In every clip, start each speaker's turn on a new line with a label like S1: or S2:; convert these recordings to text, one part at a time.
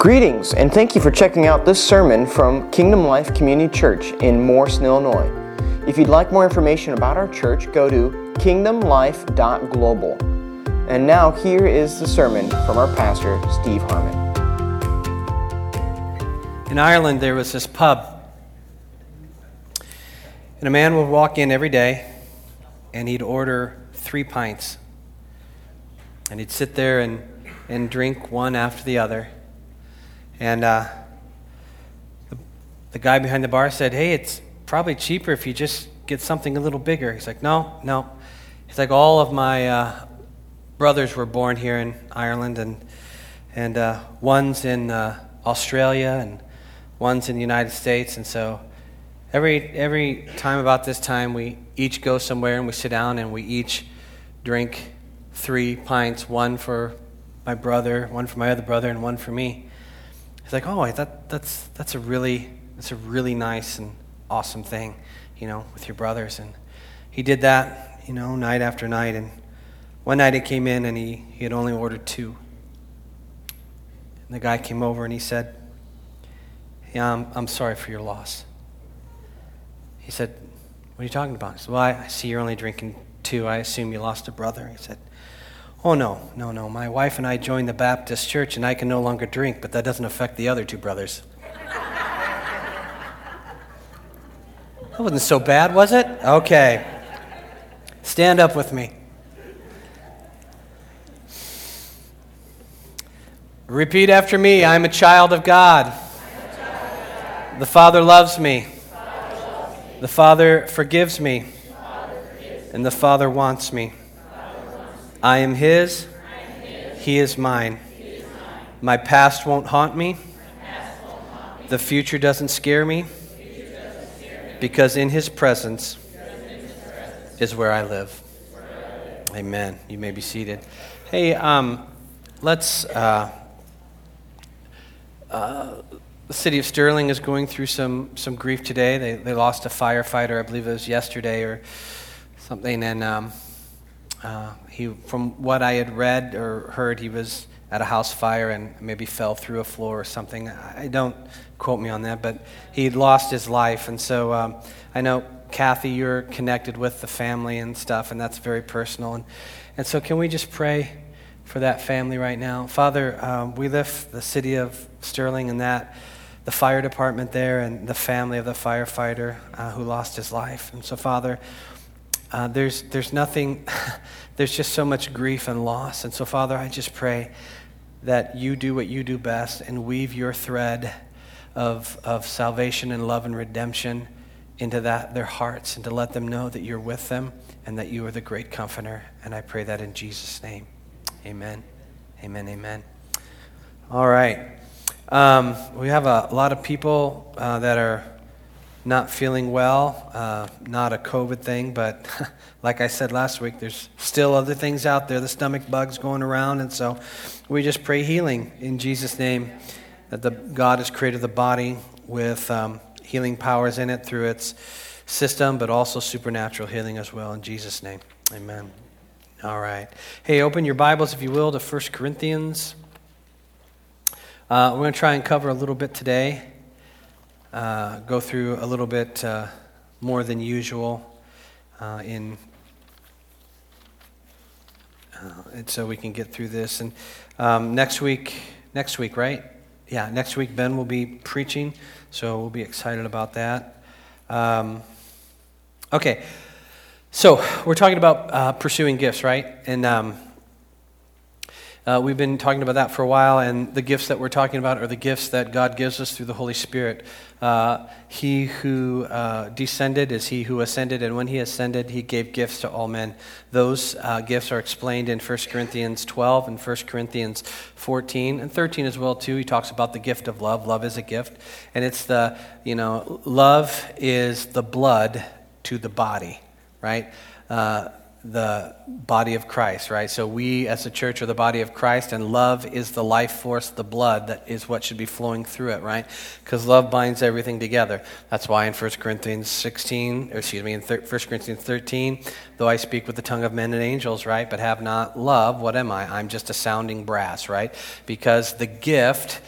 S1: Greetings, and thank you for checking out this sermon from Kingdom Life Community Church in Morrison, Illinois. If you'd like more information about our church, go to kingdomlife.global. And now, here is the sermon from our pastor, Steve Harmon.
S2: In Ireland, there was this pub, and a man would walk in every day and he'd order three pints. And he'd sit there and, and drink one after the other. And uh, the, the guy behind the bar said, Hey, it's probably cheaper if you just get something a little bigger. He's like, No, no. He's like, All of my uh, brothers were born here in Ireland, and, and uh, one's in uh, Australia, and one's in the United States. And so every, every time about this time, we each go somewhere and we sit down and we each drink three pints one for my brother, one for my other brother, and one for me. He's like, oh, that, that's, that's, a really, that's a really nice and awesome thing, you know, with your brothers. And he did that, you know, night after night. And one night he came in and he, he had only ordered two. And the guy came over and he said, yeah, I'm, I'm sorry for your loss. He said, What are you talking about? He said, Well, I, I see you're only drinking two. I assume you lost a brother. He said, Oh, no, no, no. My wife and I joined the Baptist church, and I can no longer drink, but that doesn't affect the other two brothers. that wasn't so bad, was it? Okay. Stand up with me. Repeat after me I'm a child of God. The Father loves me. The Father forgives me. And the Father wants me. I am His. He is mine. My past won't haunt me. The future doesn't scare me. Because in His presence is where I live. Amen. You may be seated. Hey, um, let's. Uh, uh, the city of Sterling is going through some, some grief today. They, they lost a firefighter, I believe it was yesterday or something, and um, uh, he, from what I had read or heard, he was at a house fire and maybe fell through a floor or something. I don't quote me on that, but he lost his life, and so um, I know Kathy, you're connected with the family and stuff, and that's very personal. And, and so, can we just pray for that family right now? Father, um, we lift the city of Sterling and that the fire department there and the family of the firefighter uh, who lost his life. And so, Father, uh, there's, there's nothing, there's just so much grief and loss. And so, Father, I just pray that you do what you do best and weave your thread of, of salvation and love and redemption into that, their hearts and to let them know that you're with them and that you are the great comforter. And I pray that in Jesus' name. Amen. Amen. Amen. All right. Um, we have a, lot of people uh, that are not feeling well, uh, not a COVID thing, but like I said last week, there's still other things out there, the stomach bugs going around, and so we just pray healing in Jesus' name that the, God has created the body with um, healing powers in it through its system, but also supernatural healing as well in Jesus' name. Amen. All right. Hey, open your Bibles, if you will, to 1 Corinthians. Uh, we're going to try and cover a little bit today uh, go through a little bit uh, more than usual uh, in uh, and so we can get through this. And um, next week next week right? Yeah next week ben will be preaching so we'll be excited about that. Um, okay. So we're talking about uh, pursuing gifts right? And um, uh, we've been talking about that for a while, and the gifts that we're talking about are the gifts that God gives us through the Holy Spirit. Uh, he who uh, descended is he who ascended, and when he ascended, he gave gifts to all men. Those uh, gifts are explained in 1 Corinthians 12 and 1 Corinthians 14 and 13 as well, too. He talks about the gift of love. Love is a gift, and it's the, you know, love is the blood to the body, right? Uh, the body of Christ, right? So we as a church are the body of Christ, and love is the life force, the blood that is what should be flowing through it, right? Because love binds everything together. That's why in 1 Corinthians 16, or excuse me, in 1 Corinthians 13, though I speak with the tongue of men and angels, right, but have not love, what am I? I'm just a sounding brass, right? Because the gift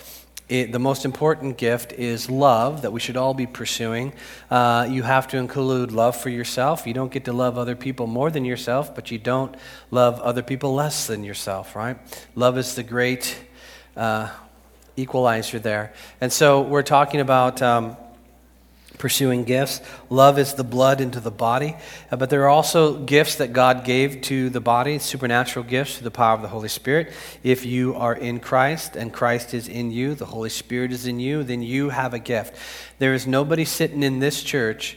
S2: it, the most important gift is love that we should all be pursuing. Uh, you have to include love for yourself. You don't get to love other people more than yourself, but you don't love other people less than yourself, right? Love is the great uh, equalizer there. And so we're talking about. Um, pursuing gifts. Love is the blood into the body. Uh, but there are also gifts that God gave to the body, supernatural gifts through the power of the Holy Spirit. If you are in Christ and Christ is in you, the Holy Spirit is in you, then you have a gift. There is nobody sitting in this church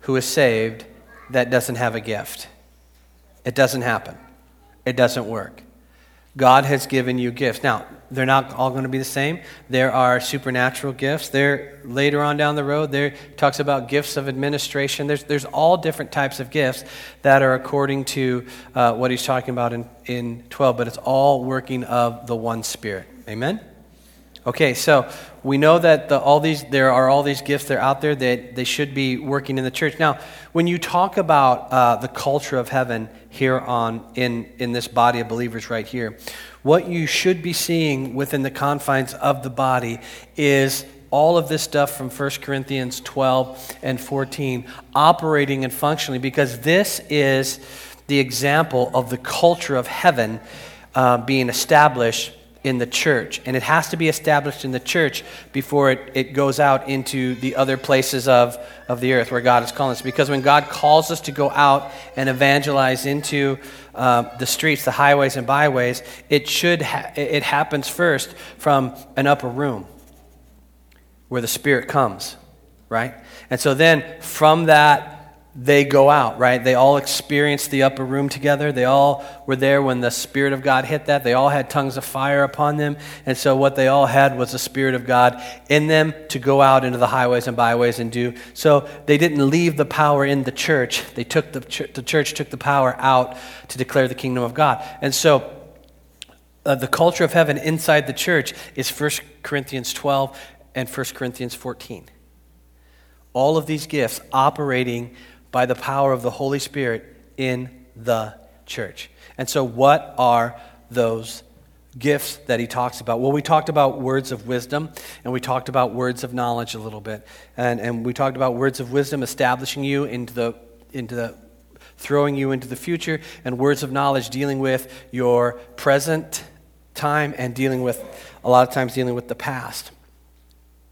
S2: who is saved that doesn't have a gift. It doesn't happen, it doesn't work. God has given you gifts. Now, they're not all going to be the same. There are supernatural gifts. There later on down the road, there talks about gifts of administration. There's, there's all different types of gifts that are according to uh, what he's talking about in, in 12, but it's all working of the one Spirit. Amen? Okay, so we know that the, all these, there are all these gifts that are out there that they should be working in the church. Now, when you talk about uh, the culture of heaven here on in, in this body of believers right here, what you should be seeing within the confines of the body is all of this stuff from 1 Corinthians 12 and 14 operating and functioning because this is the example of the culture of heaven uh, being established in the church. And it has to be established in the church before it, it goes out into the other places of, of the earth where God is calling us. Because when God calls us to go out and evangelize into uh, the streets, the highways and byways, it should ha- it happens first from an upper room where the Spirit comes, right? And so then from that they go out, right? They all experienced the upper room together. They all were there when the Spirit of God hit that. They all had tongues of fire upon them. And so, what they all had was the Spirit of God in them to go out into the highways and byways and do. So, they didn't leave the power in the church. They took the, ch- the church took the power out to declare the kingdom of God. And so, uh, the culture of heaven inside the church is 1 Corinthians 12 and 1 Corinthians 14. All of these gifts operating by the power of the Holy Spirit in the church. And so, what are those gifts that he talks about? Well, we talked about words of wisdom, and we talked about words of knowledge a little bit. And, and we talked about words of wisdom establishing you into the, into the throwing you into the future, and words of knowledge dealing with your present time and dealing with, a lot of times, dealing with the past.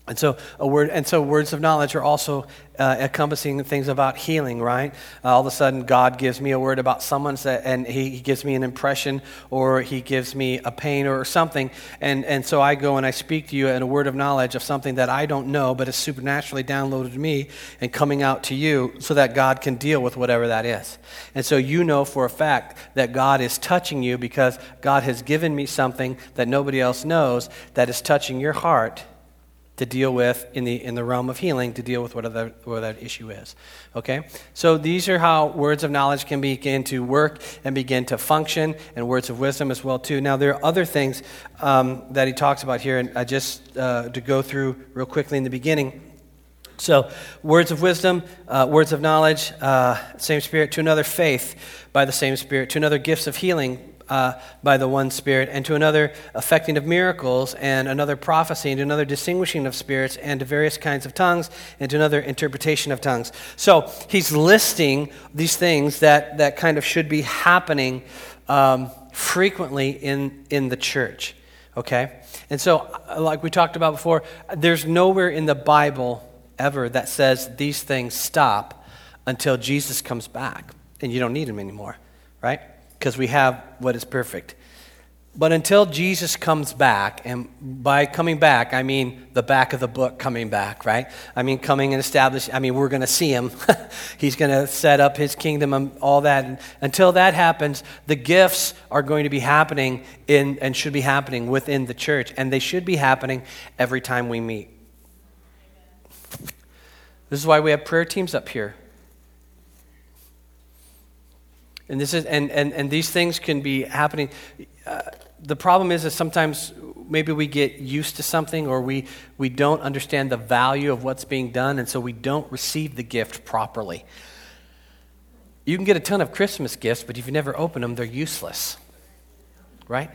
S2: And so, a word, and so words of knowledge are also uh, encompassing things about healing, right? Uh, all of a sudden, God gives me a word about someone, and he, gives me an impression, or He gives me a pain or something, and, and so I go and I speak to you in a word of knowledge of something that I don't know, but is supernaturally downloaded to me and coming out to you, so that God can deal with whatever that is. And so you know for a fact that God is touching you because God has given me something that nobody else knows that is touching your heart to deal with in the, in the realm of healing to deal with whatever, whatever that issue is. Okay? So these are how words of knowledge can begin to work and begin to function, and words of wisdom as well too. Now there are other things um, that he talks about here, and I just uh, to go through real quickly in the beginning. So, words of wisdom, uh, words of knowledge, uh, same spirit, to another faith by the same spirit, to another gifts of healing uh, by the one Spirit, and to another effecting of miracles, and another prophecy, and to another distinguishing of spirits, and to various kinds of tongues, and to another interpretation of tongues. So he's listing these things that, that kind of should be happening um, frequently in, in the church. Okay? And so, uh, like we talked about before, there's nowhere in the Bible ever that says these things stop until Jesus comes back and you don't need them anymore, right? Because we have what is perfect. But until Jesus comes back, and by coming back, I mean the back of the book coming back, right? I mean coming and establishing, I mean, we're going to see him. He's going to set up his kingdom and all that. And until that happens, the gifts are going to be happening in, and should be happening within the church. And they should be happening every time we meet. This is why we have prayer teams up here. And, this is, and, and, and these things can be happening. Uh, the problem is that sometimes maybe we get used to something or we, we don't understand the value of what's being done, and so we don't receive the gift properly. You can get a ton of Christmas gifts, but if you never open them, they're useless. Right?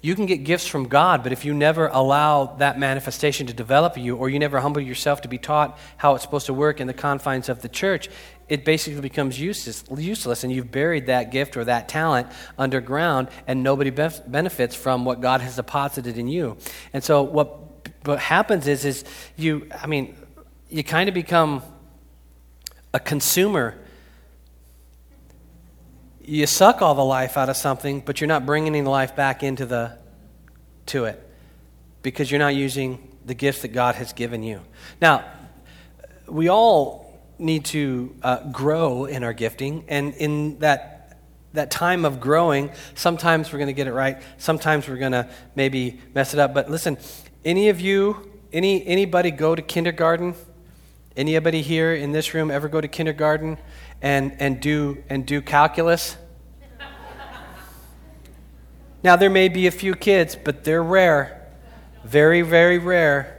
S2: You can get gifts from God, but if you never allow that manifestation to develop you, or you never humble yourself to be taught how it's supposed to work in the confines of the church, it basically becomes useless, useless and you've buried that gift or that talent underground, and nobody bef- benefits from what God has deposited in you. And so, what, what happens is, is you, I mean, you kind of become a consumer you suck all the life out of something, but you're not bringing any life back into the to it because you're not using the gifts that God has given you. Now, we all need to uh, grow in our gifting, and in that that time of growing, sometimes we're going to get it right, sometimes we're going to maybe mess it up. But listen, any of you, any anybody go to kindergarten? Anybody here in this room ever go to kindergarten? and, and, do, and do calculus? now, there may be a few kids, but they're rare. Very, very rare.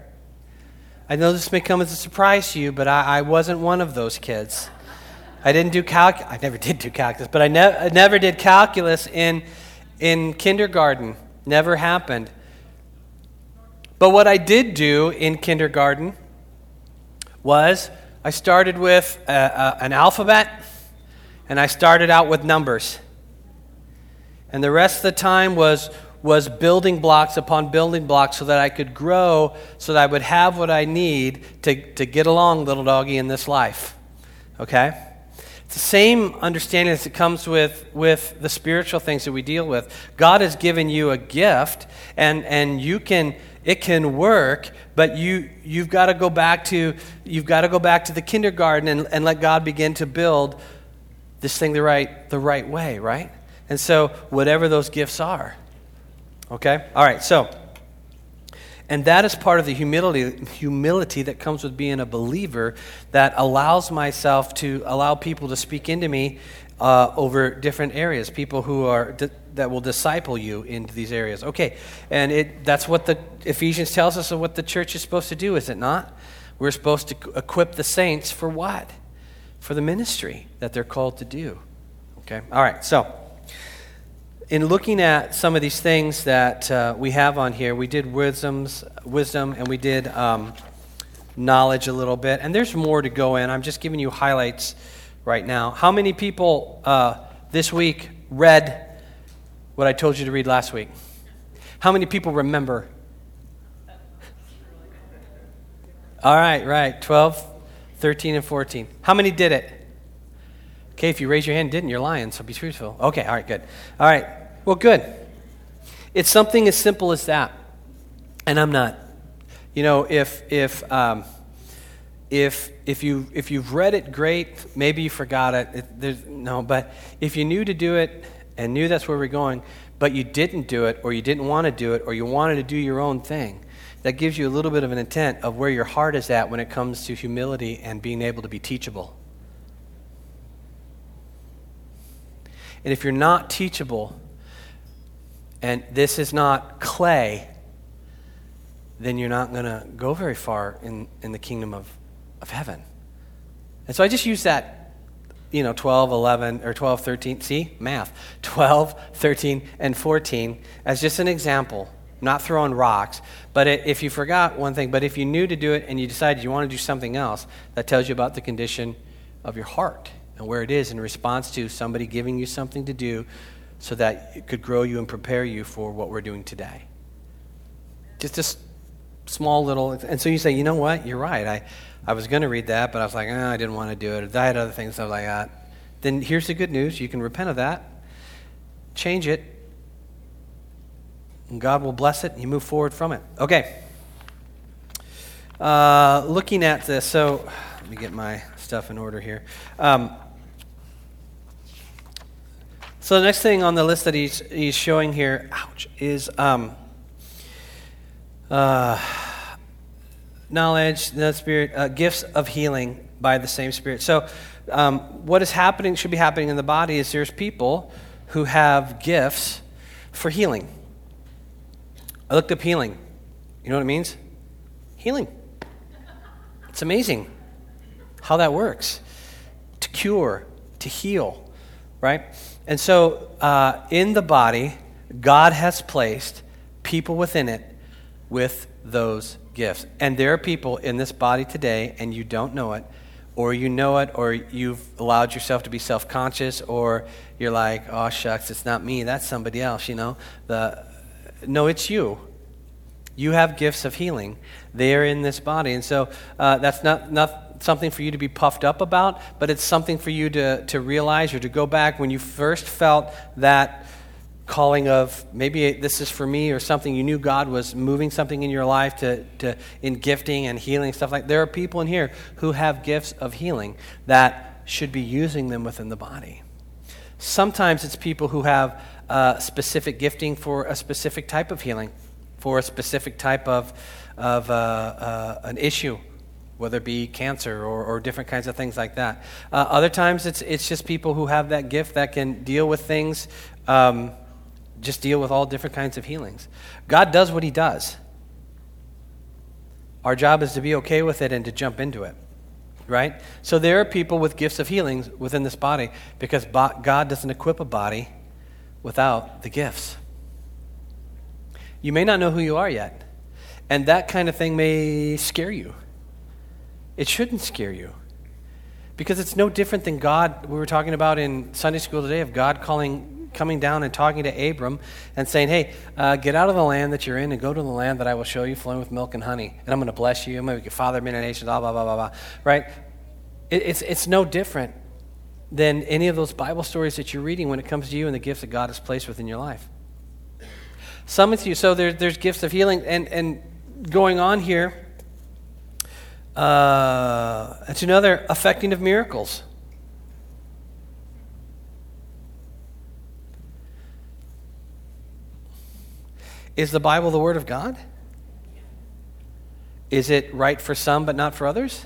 S2: I know this may come as a surprise to you, but I, I wasn't one of those kids. I didn't do calculus. I never did do calculus, but I, ne- I never did calculus in, in kindergarten. Never happened. But what I did do in kindergarten was I started with a, a, an alphabet and I started out with numbers. And the rest of the time was, was building blocks upon building blocks so that I could grow, so that I would have what I need to, to get along, little doggy, in this life. Okay? It's the same understanding as it comes with, with the spiritual things that we deal with. God has given you a gift, and, and you can it can work, but you, you've got to go back to, you've got to go back to the kindergarten and, and let God begin to build this thing the right, the right way, right? And so, whatever those gifts are. Okay? All right, so, and that is part of the humility, humility that comes with being a believer that allows myself to allow people to speak into me uh, over different areas, people who are that will disciple you into these areas. Okay, and it, that's what the Ephesians tells us of what the church is supposed to do, is it not? We're supposed to equip the saints for what? For the ministry that they're called to do. Okay, all right, so in looking at some of these things that uh, we have on here, we did wisdom's, wisdom and we did um, knowledge a little bit, and there's more to go in. I'm just giving you highlights right now. How many people uh, this week read what I told you to read last week? How many people remember? All right, right. 12, 13, and 14. How many did it? Okay, if you raise your hand, didn't, you're lying, so be truthful. Okay, all right, good. All right, well, good. It's something as simple as that. And I'm not. You know, if, if, um, if, if, you, if you've read it, great. Maybe you forgot it. it no, but if you knew to do it and knew that's where we're going, but you didn't do it, or you didn't want to do it, or you wanted to do your own thing, that gives you a little bit of an intent of where your heart is at when it comes to humility and being able to be teachable. And if you're not teachable, and this is not clay, then you're not going to go very far in, in the kingdom of of heaven. And so I just use that, you know, 12, 11, or 12, 13, see, math, 12, 13, and 14 as just an example. not throwing rocks, but if you forgot one thing, but if you knew to do it and you decided you want to do something else, that tells you about the condition of your heart and where it is in response to somebody giving you something to do so that it could grow you and prepare you for what we're doing today. Just a small little, and so you say, you know what, you're right. I, I was going to read that, but I was like, oh, I didn't want to do it. I had other things I was like that. Then here's the good news you can repent of that, change it, and God will bless it, and you move forward from it. Okay. Uh, looking at this, so let me get my stuff in order here. Um, so the next thing on the list that he's, he's showing here, ouch, is um, uh, knowledge, the Spirit, uh, gifts of healing by the same Spirit. So, um, what is happening, should be happening in the body, is there's people who have gifts for healing. I looked up healing. You know what it means? Healing. It's amazing how that works to cure, to heal, right? And so, uh, in the body, God has placed people within it with those gifts. And there are people in this body today, and you don't know it, or you know it, or you've allowed yourself to be self conscious, or you're like, oh, shucks, it's not me, that's somebody else, you know? The, no, it's you. You have gifts of healing. They are in this body. And so uh, that's not, not something for you to be puffed up about, but it's something for you to, to realize or to go back. When you first felt that calling of maybe this is for me or something you knew god was moving something in your life to, to in gifting and healing stuff like there are people in here who have gifts of healing that should be using them within the body. Sometimes it's people who have specific gifting for a specific type of healing for a specific type of, of uh, uh, an issue whether it be cancer or, or, different kinds of things like that. Uh, other times, it's, it's just people who have that gift that can deal with things um, just deal with all different kinds of healings. God does what He does. Our job is to be okay with it and to jump into it, right? So there are people with gifts of healings within this body because God doesn't equip a body without the gifts. You may not know who you are yet, and that kind of thing may scare you. It shouldn't scare you because it's no different than God, we were talking about in Sunday school today, of God calling coming down and talking to Abram and saying, Hey, uh, get out of the land that you're in and go to the land that I will show you, flowing with milk and honey. And I'm going to bless you. I'm going to make you father many nations, blah, blah, blah, blah, blah. Right? It, it's, it's no different than any of those Bible stories that you're reading when it comes to you and the gifts that God has placed within your life. Some of you, so there, there's gifts of healing. And, and going on here, uh, it's another affecting of miracles. Is the Bible the Word of God? Is it right for some but not for others?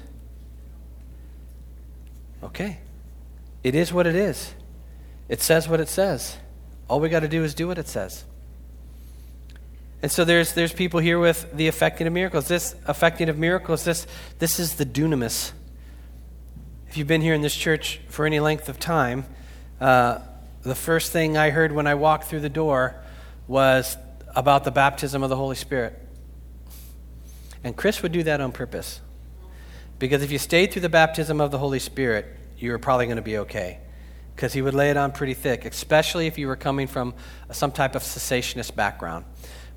S2: Okay. It is what it is. It says what it says. All we got to do is do what it says. And so there's, there's people here with the affecting of miracles. This affecting of miracles, this, this is the dunamis. If you've been here in this church for any length of time, uh, the first thing I heard when I walked through the door was about the baptism of the Holy Spirit. And Chris would do that on purpose. Because if you stayed through the baptism of the Holy Spirit, you were probably going to be okay. Because he would lay it on pretty thick, especially if you were coming from some type of cessationist background.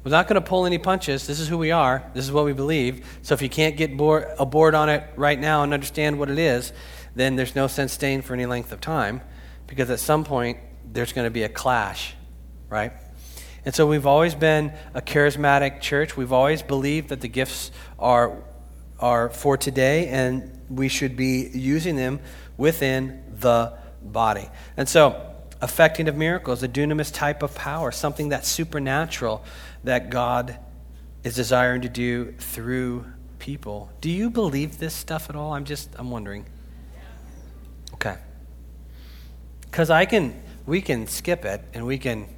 S2: We're not going to pull any punches. This is who we are. This is what we believe. So if you can't get board, aboard on it right now and understand what it is, then there's no sense staying for any length of time. Because at some point, there's going to be a clash, right? And so we've always been a charismatic church. We've always believed that the gifts are, are for today, and we should be using them within the body. And so, effecting of miracles, a dunamis type of power, something that's supernatural that God is desiring to do through people. Do you believe this stuff at all? I'm just, I'm wondering. Okay. Because I can, we can skip it and we can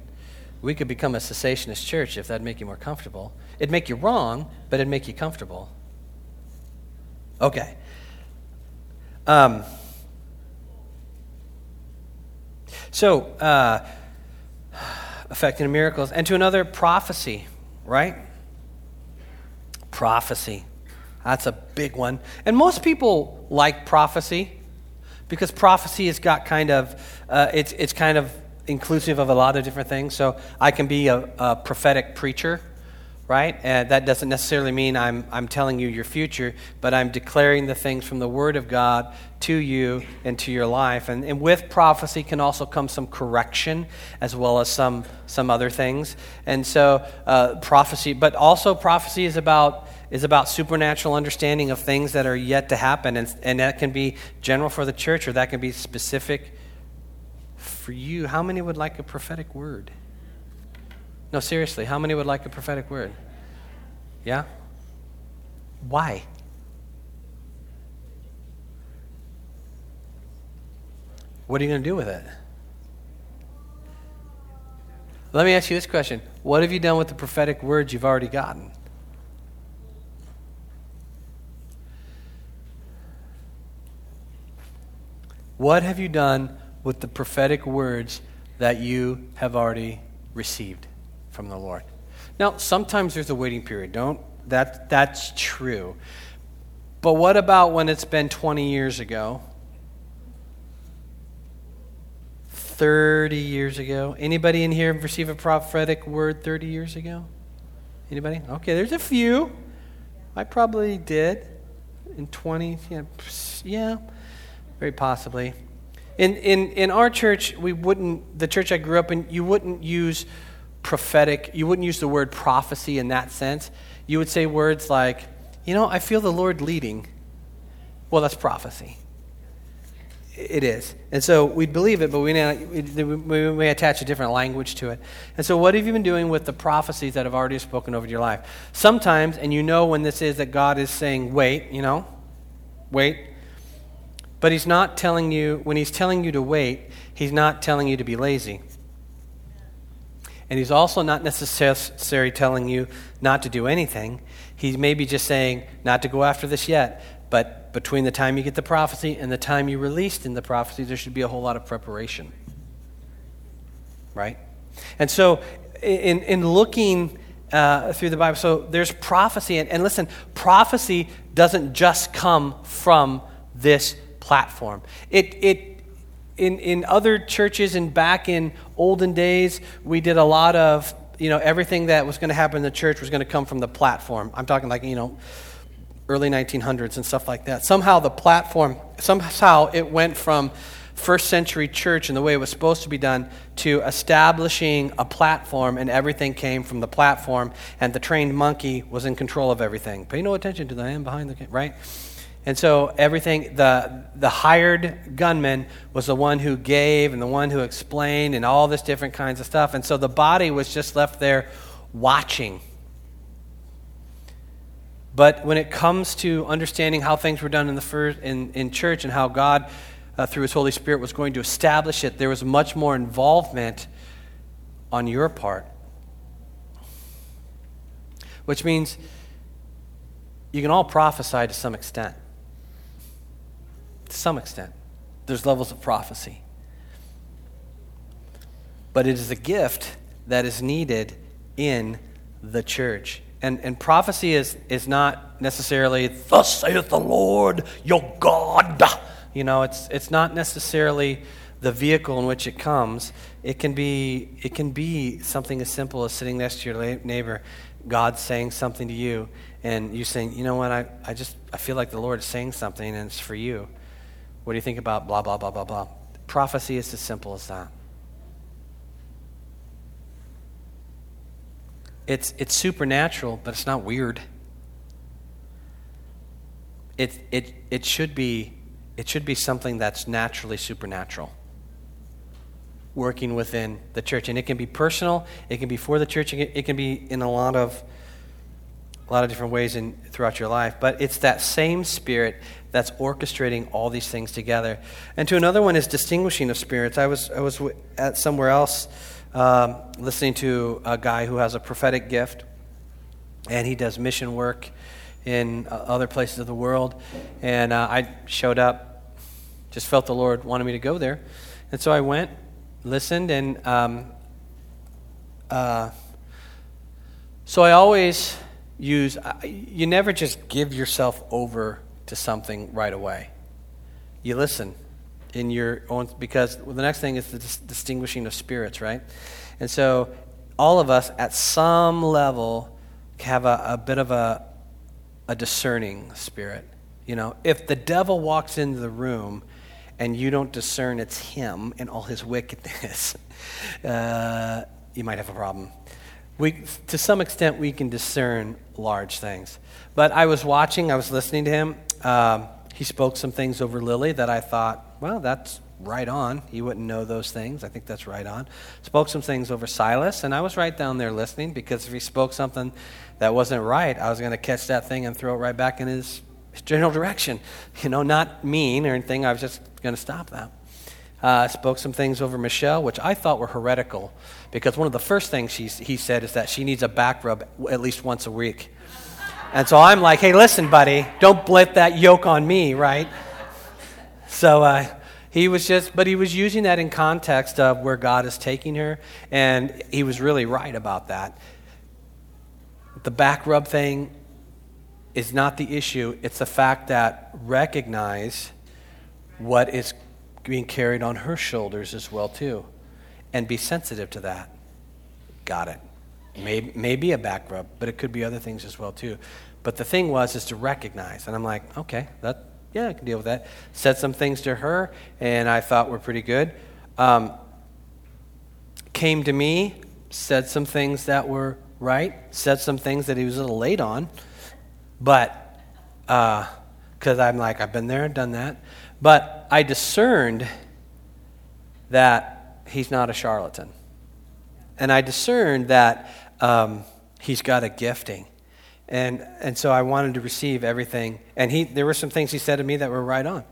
S2: we could become a cessationist church if that'd make you more comfortable. It'd make you wrong, but it'd make you comfortable. Okay. Um, so, uh, affecting miracles. And to another, prophecy, right? Prophecy. That's a big one. And most people like prophecy because prophecy has got kind of, uh, it's, it's kind of inclusive of a lot of different things. So I can be a, a prophetic preacher, right? And that doesn't necessarily mean I'm, I'm telling you your future, but I'm declaring the things from the Word of God to you and to your life. And, and with prophecy can also come some correction as well as some, some other things. And so uh, prophecy, but also prophecy is about is about supernatural understanding of things that are yet to happen. And, and that can be general for the church or that can be specific for you, how many would like a prophetic word? No, seriously, how many would like a prophetic word? Yeah? Why? What are you going to do with it? Let me ask you this question What have you done with the prophetic words you've already gotten? What have you done with the prophetic words that you have already received from the Lord. Now, sometimes there's a waiting period. Don't that that's true. But what about when it's been 20 years ago? 30 years ago? Anybody in here receive a prophetic word 30 years ago? Anybody? Okay, there's a few. I probably did in 20. Yeah, yeah very possibly. In, in, in our church, we wouldn't, the church I grew up in, you wouldn't use prophetic, you wouldn't use the word prophecy in that sense. You would say words like, you know, I feel the Lord leading. Well, that's prophecy. It is. And so we believe it, but we may, we may attach a different language to it. And so, what have you been doing with the prophecies that have already spoken over your life? Sometimes, and you know when this is that God is saying, wait, you know, wait. But He's not telling you, when He's telling you to wait, He's not telling you to be lazy. And He's also not necessarily telling you not to do anything. He's maybe just saying, not to go after this yet, but between the time you get the prophecy and the time you released in the prophecy, there should be a whole lot of preparation. Right? And so, in, in looking uh, through the Bible, so there's prophecy. And, and listen, prophecy doesn't just come from this platform. It, it, in, in other churches and back in olden days, we did a lot of, you know, everything that was going to happen in the church was going to come from the platform. I'm talking like, you know, early 1900s and stuff like that. Somehow the platform, somehow it went from first century church and the way it was supposed to be done to establishing a platform and everything came from the platform and the trained monkey was in control of everything. Pay no attention to the man behind the right? And so everything, the, the hired gunman was the one who gave and the one who explained and all this different kinds of stuff. And so the body was just left there watching but when it comes to understanding how things were done in, the first, in, in church and how God, uh, through His Holy Spirit, was going to establish it, there was much more involvement on your part. Which means you can all prophesy to some extent. To some extent. There's levels of prophecy. But it is a gift that is needed in the church. And, and prophecy is, is not necessarily, thus saith the Lord your God. You know, it's, it's not necessarily the vehicle in which it comes. It can, be, it can be something as simple as sitting next to your neighbor, God saying something to you, and you saying, you know what, I, I just I feel like the Lord is saying something, and it's for you. What do you think about blah, blah, blah, blah, blah? Prophecy is as simple as that. It's, it's supernatural, but it's not weird. It, it, it, should be, it should be something that's naturally supernatural working within the church. And it can be personal, it can be for the church, it can be in a lot of, a lot of different ways in, throughout your life. But it's that same spirit that's orchestrating all these things together. And to another one is distinguishing of spirits. I was, I was at somewhere else um, listening to a guy who has a prophetic gift, and he does mission work in uh, other places of the world. And uh, I showed up, just felt the Lord wanted me to go there. And so I went, listened, and um, uh, so I always use, you never just give yourself over to something right away. You listen in your own because the next thing is the dis- distinguishing of spirits right? And so all of us at some level have a, a bit of a, a discerning spirit you know? If the devil walks into the room and you don't discern it's him and all his wickedness uh, you might have a problem we, to some extent we can discern large things but i was watching i was listening to him um, he spoke some things over lily that i thought well, that's right on. He wouldn't know those things. I think that's right on. Spoke some things over Silas, and I was right down there listening because if he spoke something that wasn't right, I was going to catch that thing and throw it right back in his, his general direction. You know, not mean or anything. I was just going to stop that. Uh, spoke some things over Michelle, which I thought were heretical because one of the first things she, he said is that she needs a back rub at least once a week. And so I'm like, hey, listen, buddy, don't blip that yoke on me, right? So uh, he was just, but he was using that in context of where God is taking her, and he was really right about that. the back rub thing is not the issue. It's the fact that recognize what is being carried on her shoulders as well too, and be sensitive to that. Got it. Maybe, maybe a back rub, but it could be other things as well too. But the thing was is to recognize, and I'm like, okay, that yeah, I can deal with that. Said some things to her, and I thought were pretty good. Um, came to me, said some things that were right, said some things that he was a little late on, but because uh, I'm like, I've been there, done that. But I discerned that he's not a charlatan. And I discerned that um, he's got a gifting. And, and so I wanted to receive everything. And he, there were some things he said to me that were right on.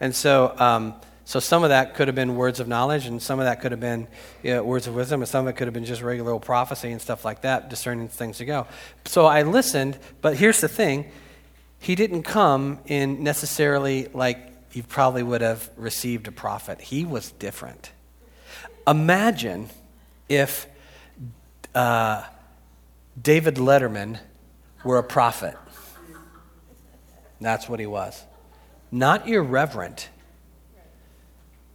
S2: And so, um, so some of that could have been words of knowledge, and some of that could have been you know, words of wisdom, and some of it could have been just regular old prophecy and stuff like that, discerning things to go. So I listened, but here's the thing he didn't come in necessarily like you probably would have received a prophet. He was different. Imagine if uh, David Letterman were a prophet. That's what he was. Not irreverent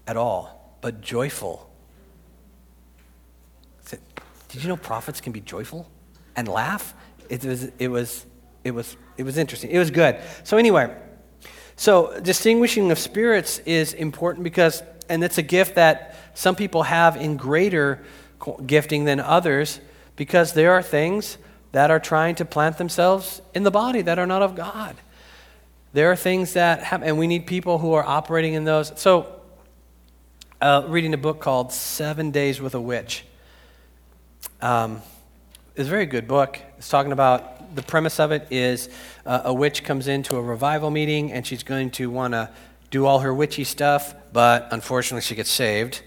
S2: at all, but joyful. Did you know prophets can be joyful and laugh? It was, it was, it was, it was interesting. It was good. So, anyway, so distinguishing of spirits is important because, and it's a gift that some people have in greater gifting than others because there are things that are trying to plant themselves in the body that are not of God. There are things that happen, and we need people who are operating in those. So, uh, reading a book called Seven Days with a Witch. Um, it's a very good book. It's talking about the premise of it is uh, a witch comes into a revival meeting and she's going to want to do all her witchy stuff, but unfortunately she gets saved,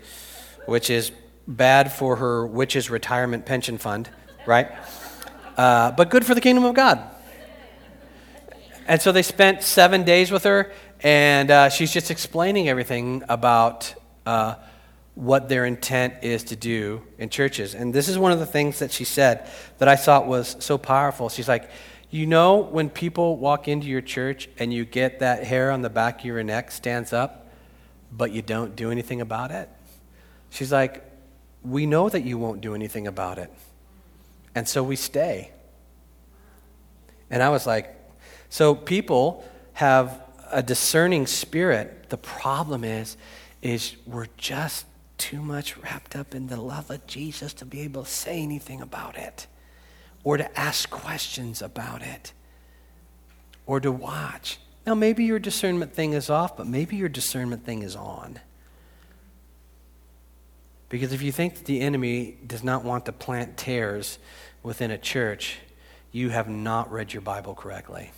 S2: which is bad for her witch's retirement pension fund, right? uh, but good for the kingdom of God. And so they spent seven days with her, and uh, she's just explaining everything about uh, what their intent is to do in churches. And this is one of the things that she said that I thought was so powerful. She's like, You know, when people walk into your church and you get that hair on the back of your neck stands up, but you don't do anything about it? She's like, We know that you won't do anything about it. And so we stay. And I was like, so people have a discerning spirit. The problem is, is we're just too much wrapped up in the love of Jesus to be able to say anything about it or to ask questions about it or to watch. Now, maybe your discernment thing is off, but maybe your discernment thing is on. Because if you think that the enemy does not want to plant tares within a church, you have not read your Bible correctly.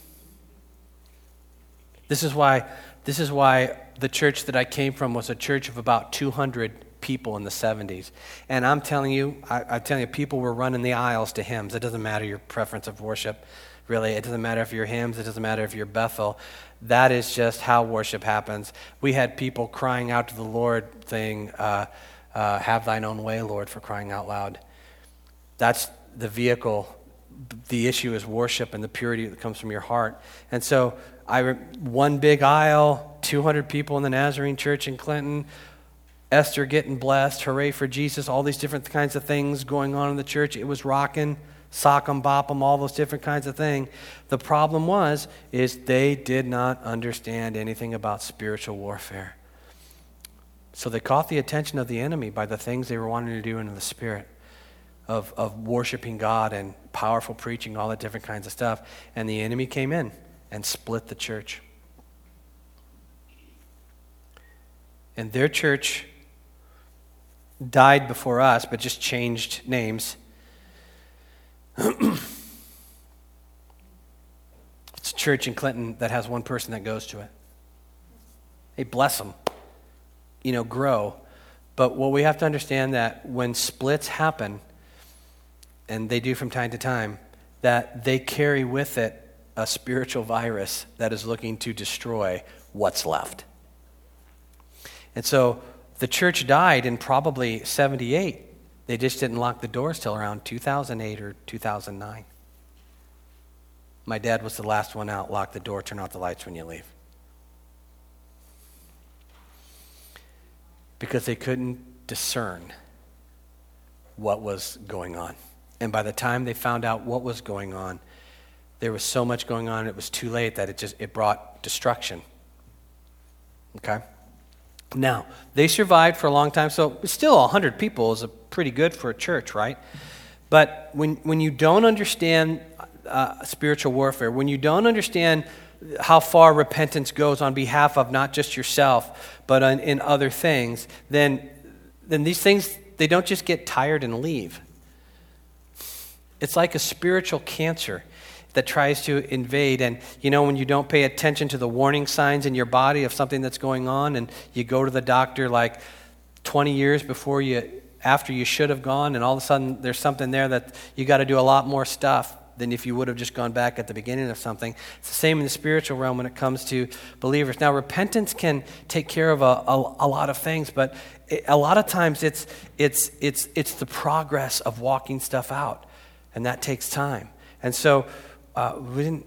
S2: This is why, this is why the church that I came from was a church of about 200 people in the 70s. And I'm telling you, I, I'm telling you, people were running the aisles to hymns. It doesn't matter your preference of worship, really. It doesn't matter if you're hymns, it doesn't matter if you're Bethel. That is just how worship happens. We had people crying out to the Lord, saying, uh, uh, Have thine own way, Lord, for crying out loud. That's the vehicle. The issue is worship and the purity that comes from your heart. And so, I one big aisle, 200 people in the Nazarene church in Clinton, Esther getting blessed, hooray for Jesus, all these different kinds of things going on in the church. It was rocking, sock 'em, bop 'em, all those different kinds of things. The problem was, is they did not understand anything about spiritual warfare. So they caught the attention of the enemy by the things they were wanting to do in the spirit of, of worshiping God and powerful preaching, all that different kinds of stuff. And the enemy came in and split the church. And their church died before us, but just changed names. it's a church in Clinton that has one person that goes to it. Hey, bless them. You know, grow. But what we have to understand that when splits happen, and they do from time to time, that they carry with it a spiritual virus that is looking to destroy what's left. And so the church died in probably 78. They just didn't lock the doors till around 2008 or 2009. My dad was the last one out. Lock the door, turn off the lights when you leave. Because they couldn't discern what was going on. And by the time they found out what was going on, there was so much going on, it was too late that it just it brought destruction. Okay? Now, they survived for a long time, so still 100 people is pretty good for a church, right? But when, when you don't understand uh, spiritual warfare, when you don't understand how far repentance goes on behalf of not just yourself, but in, in other things, then, then these things, they don't just get tired and leave. It's like a spiritual cancer that tries to invade. And you know, when you don't pay attention to the warning signs in your body of something that's going on, and you go to the doctor like 20 years before you, after you should have gone, and all of a sudden there's something there that you got to do a lot more stuff than if you would have just gone back at the beginning of something. It's the same in the spiritual realm when it comes to believers. Now, repentance can take care of a, a, a lot of things, but it, a lot of times it's, it's, it's, it's the progress of walking stuff out, and that takes time. And so uh, we, didn't,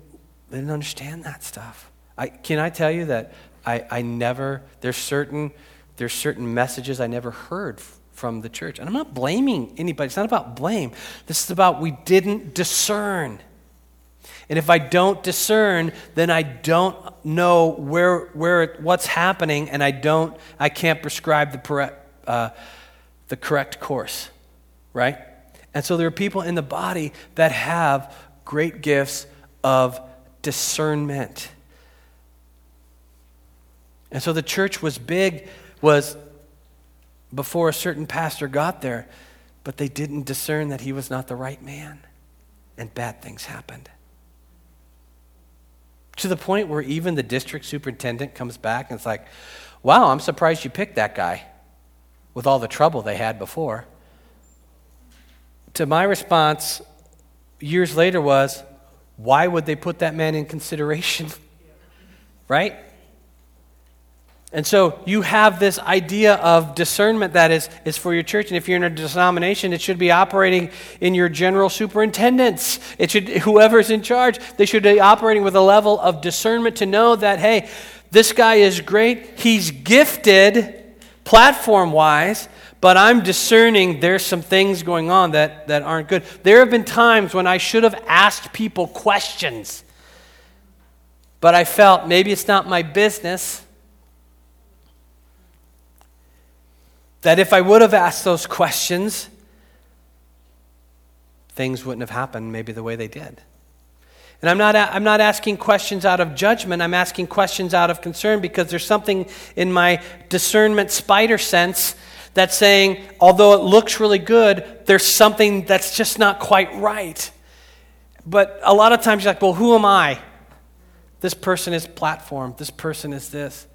S2: we didn't understand that stuff. I, can I tell you that I, I never, there's certain, there's certain messages I never heard from the church. And I'm not blaming anybody. It's not about blame. This is about we didn't discern. And if I don't discern, then I don't know where, where what's happening, and I don't, I can't prescribe the, uh, the correct course, right? And so there are people in the body that have great gifts of discernment. And so the church was big, was before a certain pastor got there, but they didn't discern that he was not the right man, and bad things happened. To the point where even the district superintendent comes back and it's like, wow, I'm surprised you picked that guy with all the trouble they had before. To my response, years later was why would they put that man in consideration? right? And so you have this idea of discernment that is, is for your church. And if you're in a denomination, it should be operating in your general superintendents. It should, whoever's in charge, they should be operating with a level of discernment to know that, hey, this guy is great. He's gifted platform wise, but I'm discerning there's some things going on that, that aren't good. There have been times when I should have asked people questions, but I felt maybe it's not my business. That if I would have asked those questions, things wouldn't have happened maybe the way they did. And I'm not, I'm not asking questions out of judgment. I'm asking questions out of concern because there's something in my discernment spider sense that's saying, although it looks really good, there's something that's just not quite right. But a lot of times you're like, well, who am I? This person is platform. This person is this.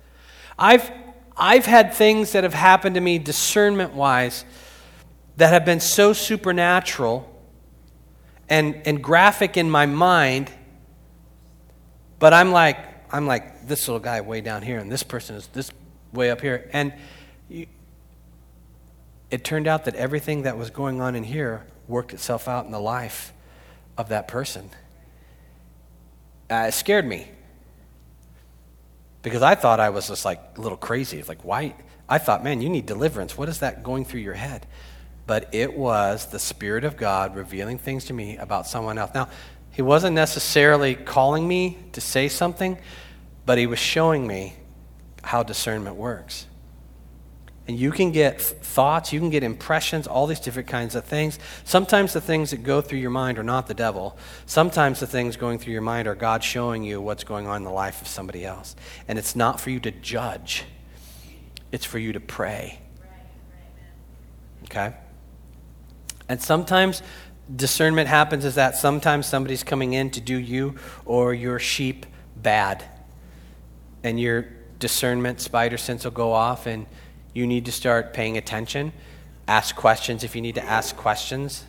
S2: I've, I've had things that have happened to me discernment wise that have been so supernatural and, and graphic in my mind, but I'm like, I'm like this little guy way down here, and this person is this way up here. And you, it turned out that everything that was going on in here worked itself out in the life of that person. Uh, it scared me because I thought I was just like a little crazy. Like, why? I thought, man, you need deliverance. What is that going through your head? But it was the Spirit of God revealing things to me about someone else. Now, He wasn't necessarily calling me to say something, but He was showing me how discernment works. And you can get thoughts, you can get impressions, all these different kinds of things. Sometimes the things that go through your mind are not the devil. Sometimes the things going through your mind are God showing you what's going on in the life of somebody else. And it's not for you to judge, it's for you to pray. Okay? And sometimes discernment happens is that sometimes somebody's coming in to do you or your sheep bad. And your discernment spider sense will go off and you need to start paying attention. Ask questions if you need to ask questions.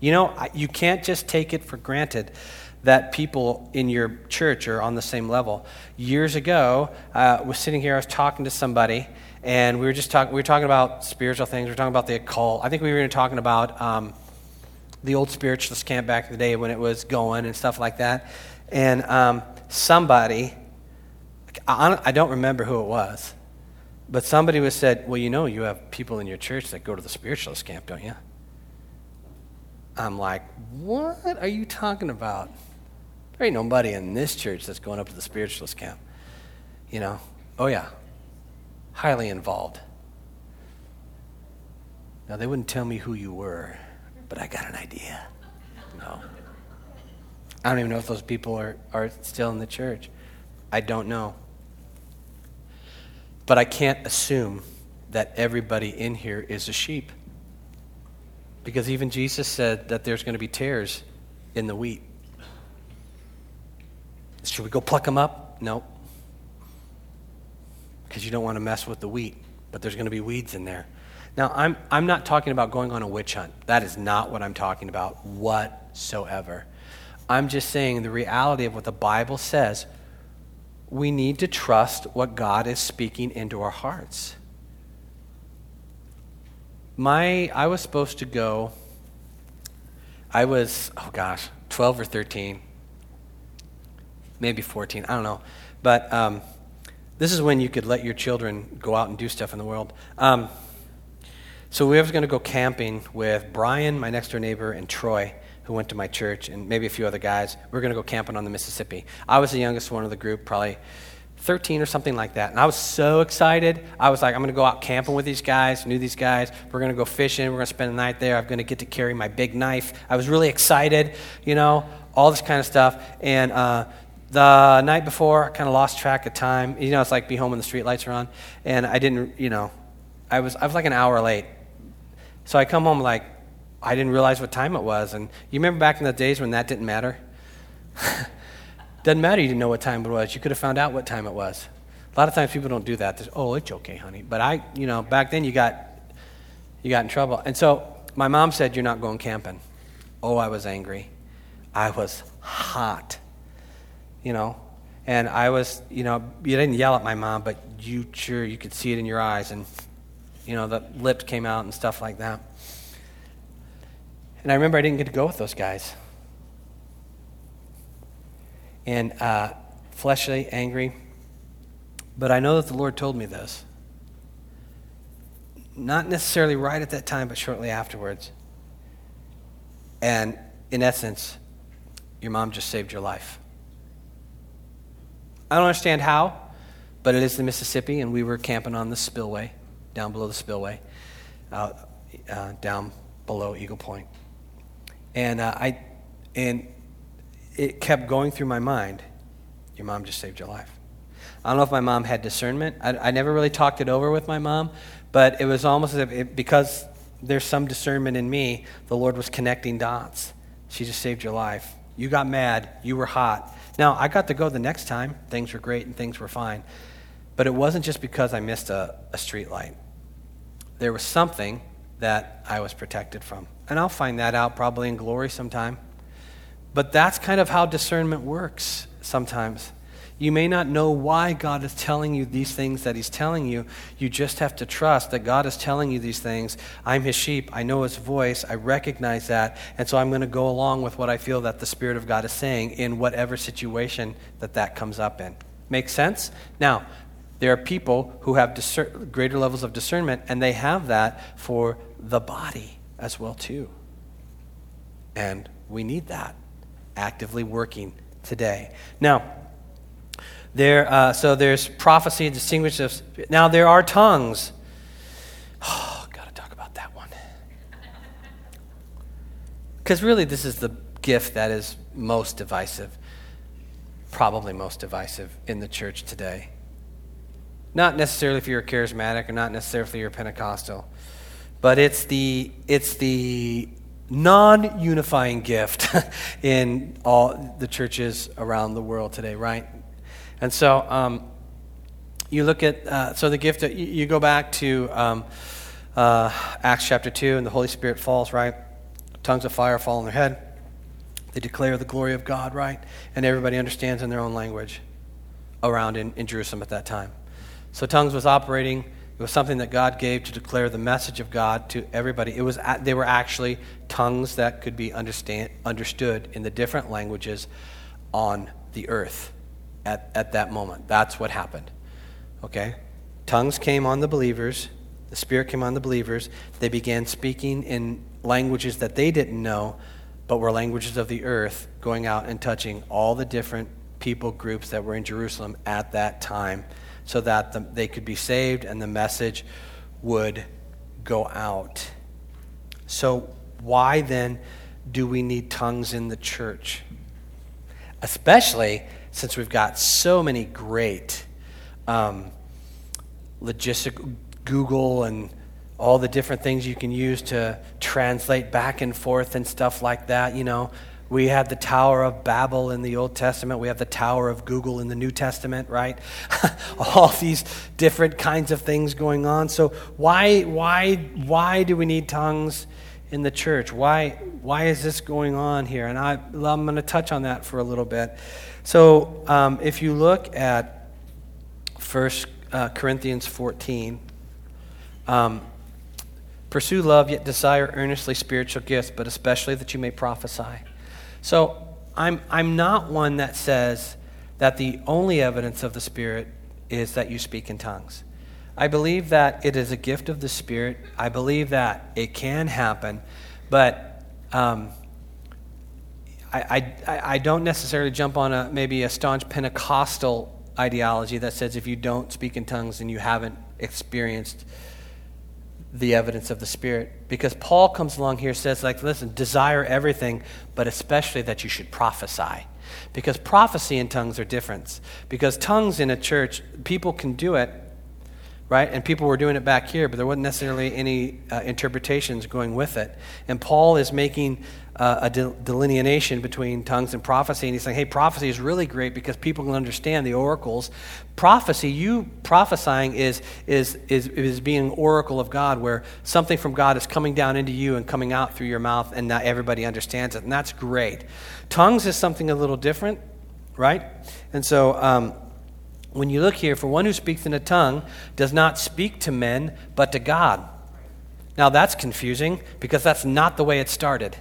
S2: You know, you can't just take it for granted that people in your church are on the same level. Years ago, uh, I was sitting here, I was talking to somebody, and we were just talking. We were talking about spiritual things. We were talking about the occult. I think we were even talking about um, the old spiritualist camp back in the day when it was going and stuff like that. And um, somebody, I don't remember who it was, but somebody was said, Well, you know, you have people in your church that go to the spiritualist camp, don't you? I'm like, What are you talking about? There ain't nobody in this church that's going up to the spiritualist camp. You know, oh yeah, highly involved. Now, they wouldn't tell me who you were, but I got an idea. No. I don't even know if those people are, are still in the church. I don't know. But I can't assume that everybody in here is a sheep. Because even Jesus said that there's going to be tares in the wheat. Should we go pluck them up? No. Because you don't want to mess with the wheat, but there's going to be weeds in there. Now, I'm, I'm not talking about going on a witch hunt. That is not what I'm talking about whatsoever. I'm just saying the reality of what the Bible says. We need to trust what God is speaking into our hearts. My, I was supposed to go, I was, oh gosh, 12 or 13, maybe 14, I don't know. But um, this is when you could let your children go out and do stuff in the world. Um, so we were going to go camping with Brian, my next door neighbor, and Troy, who went to my church, and maybe a few other guys. We were going to go camping on the Mississippi. I was the youngest one of the group, probably 13 or something like that. And I was so excited. I was like, I'm going to go out camping with these guys, knew these guys. We're going to go fishing. We're going to spend the night there. I'm going to get to carry my big knife. I was really excited, you know, all this kind of stuff. And uh, the night before, I kind of lost track of time. You know, it's like be home when the street lights are on. And I didn't, you know, I was, I was like an hour late. So I come home like, I didn't realize what time it was. And you remember back in the days when that didn't matter? Doesn't matter you didn't know what time it was. You could have found out what time it was. A lot of times people don't do that. They're, oh, it's okay, honey. But I, you know, back then you got, you got in trouble. And so my mom said, you're not going camping. Oh, I was angry. I was hot, you know. And I was, you know, you didn't yell at my mom, but you sure you could see it in your eyes. And you know, the lips came out and stuff like that. And I remember I didn't get to go with those guys. And uh, fleshly, angry. But I know that the Lord told me this. Not necessarily right at that time, but shortly afterwards. And in essence, your mom just saved your life. I don't understand how, but it is the Mississippi, and we were camping on the spillway down below the spillway, uh, uh, down below Eagle Point. And uh, I, and it kept going through my mind. Your mom just saved your life. I don't know if my mom had discernment. I, I never really talked it over with my mom, but it was almost as if it, because there's some discernment in me, the Lord was connecting dots. She just saved your life. You got mad. You were hot. Now, I got to go the next time. Things were great and things were fine. But it wasn't just because I missed a, a street light there was something that I was protected from. And I'll find that out probably in glory sometime. But that's kind of how discernment works sometimes. You may not know why God is telling you these things that He's telling you. You just have to trust that God is telling you these things. I'm His sheep. I know His voice. I recognize that. And so I'm going to go along with what I feel that the Spirit of God is saying in whatever situation that that comes up in. Make sense? Now, there are people who have discer- greater levels of discernment, and they have that for the body as well too. And we need that actively working today. Now, there, uh, so there's prophecy distinguishes. Now there are tongues. Oh, got to talk about that one. Because really, this is the gift that is most divisive, probably most divisive in the church today. Not necessarily if you're charismatic or not necessarily if you're Pentecostal, but it's the, it's the non unifying gift in all the churches around the world today, right? And so um, you look at, uh, so the gift, you, you, go back to um, uh, Acts chapter 2, and the Holy Spirit falls, right? Tongues of fire fall on their head. They declare the glory of God, right? And everybody understands in their own language around in, in Jerusalem at that time. So tongues was operating. It was something that God gave to declare the message of God to everybody. It was, they were actually tongues that could be understand, understood in the different languages on the earth at, at that moment. That's what happened. Okay? Tongues came on the believers, the Spirit came on the believers. They began speaking in languages that they didn't know, but were languages of the earth, going out and touching all the different people groups that were in Jerusalem at that time so that the, they could be saved and the message would go out. So, why then do we need tongues in the church? Especially since we've got so many great um, logistic Google and all the different things you can use to translate back and forth and stuff like that. You know, we have the Tower of Babel in the Old Testament. We have the Tower of Google in the New Testament, right? All these different kinds of things going on. So why, why, why do we need tongues in the church? Why, why is this going on here? And I, I'm going to touch on that for a little bit. So um, if you look at 1 uh, Corinthians 14, um, pursue love, yet desire earnestly spiritual gifts, but especially that you may prophesy. So I'm, I'm not one that says that the only evidence of the Spirit is that you speak in tongues. I believe that it is a gift of the Spirit. I believe that it can happen, but um, I, I, I don't necessarily jump on a maybe a staunch Pentecostal ideology that says if you don't speak in tongues and you haven't experienced the evidence of the Spirit. Because Paul comes along here says, like, listen, desire everything, but especially that you should prophesy. Because prophecy and tongues are different. Because tongues in a church, people can do it, right? And people were doing it back here, but there wasn't necessarily any uh, interpretations going with it. And Paul is making uh, a de- delineation between tongues and prophecy. And he's saying, hey, prophecy is really great because people can understand the oracles. Prophecy, you prophesying is, is, is, is being an oracle of God, where something from God is coming down into you and coming out through your mouth, and not everybody understands it. And that's great. Tongues is something a little different, right? And so, um, when you look here, for one who speaks in a tongue does not speak to men, but to God. Now that's confusing because that's not the way it started.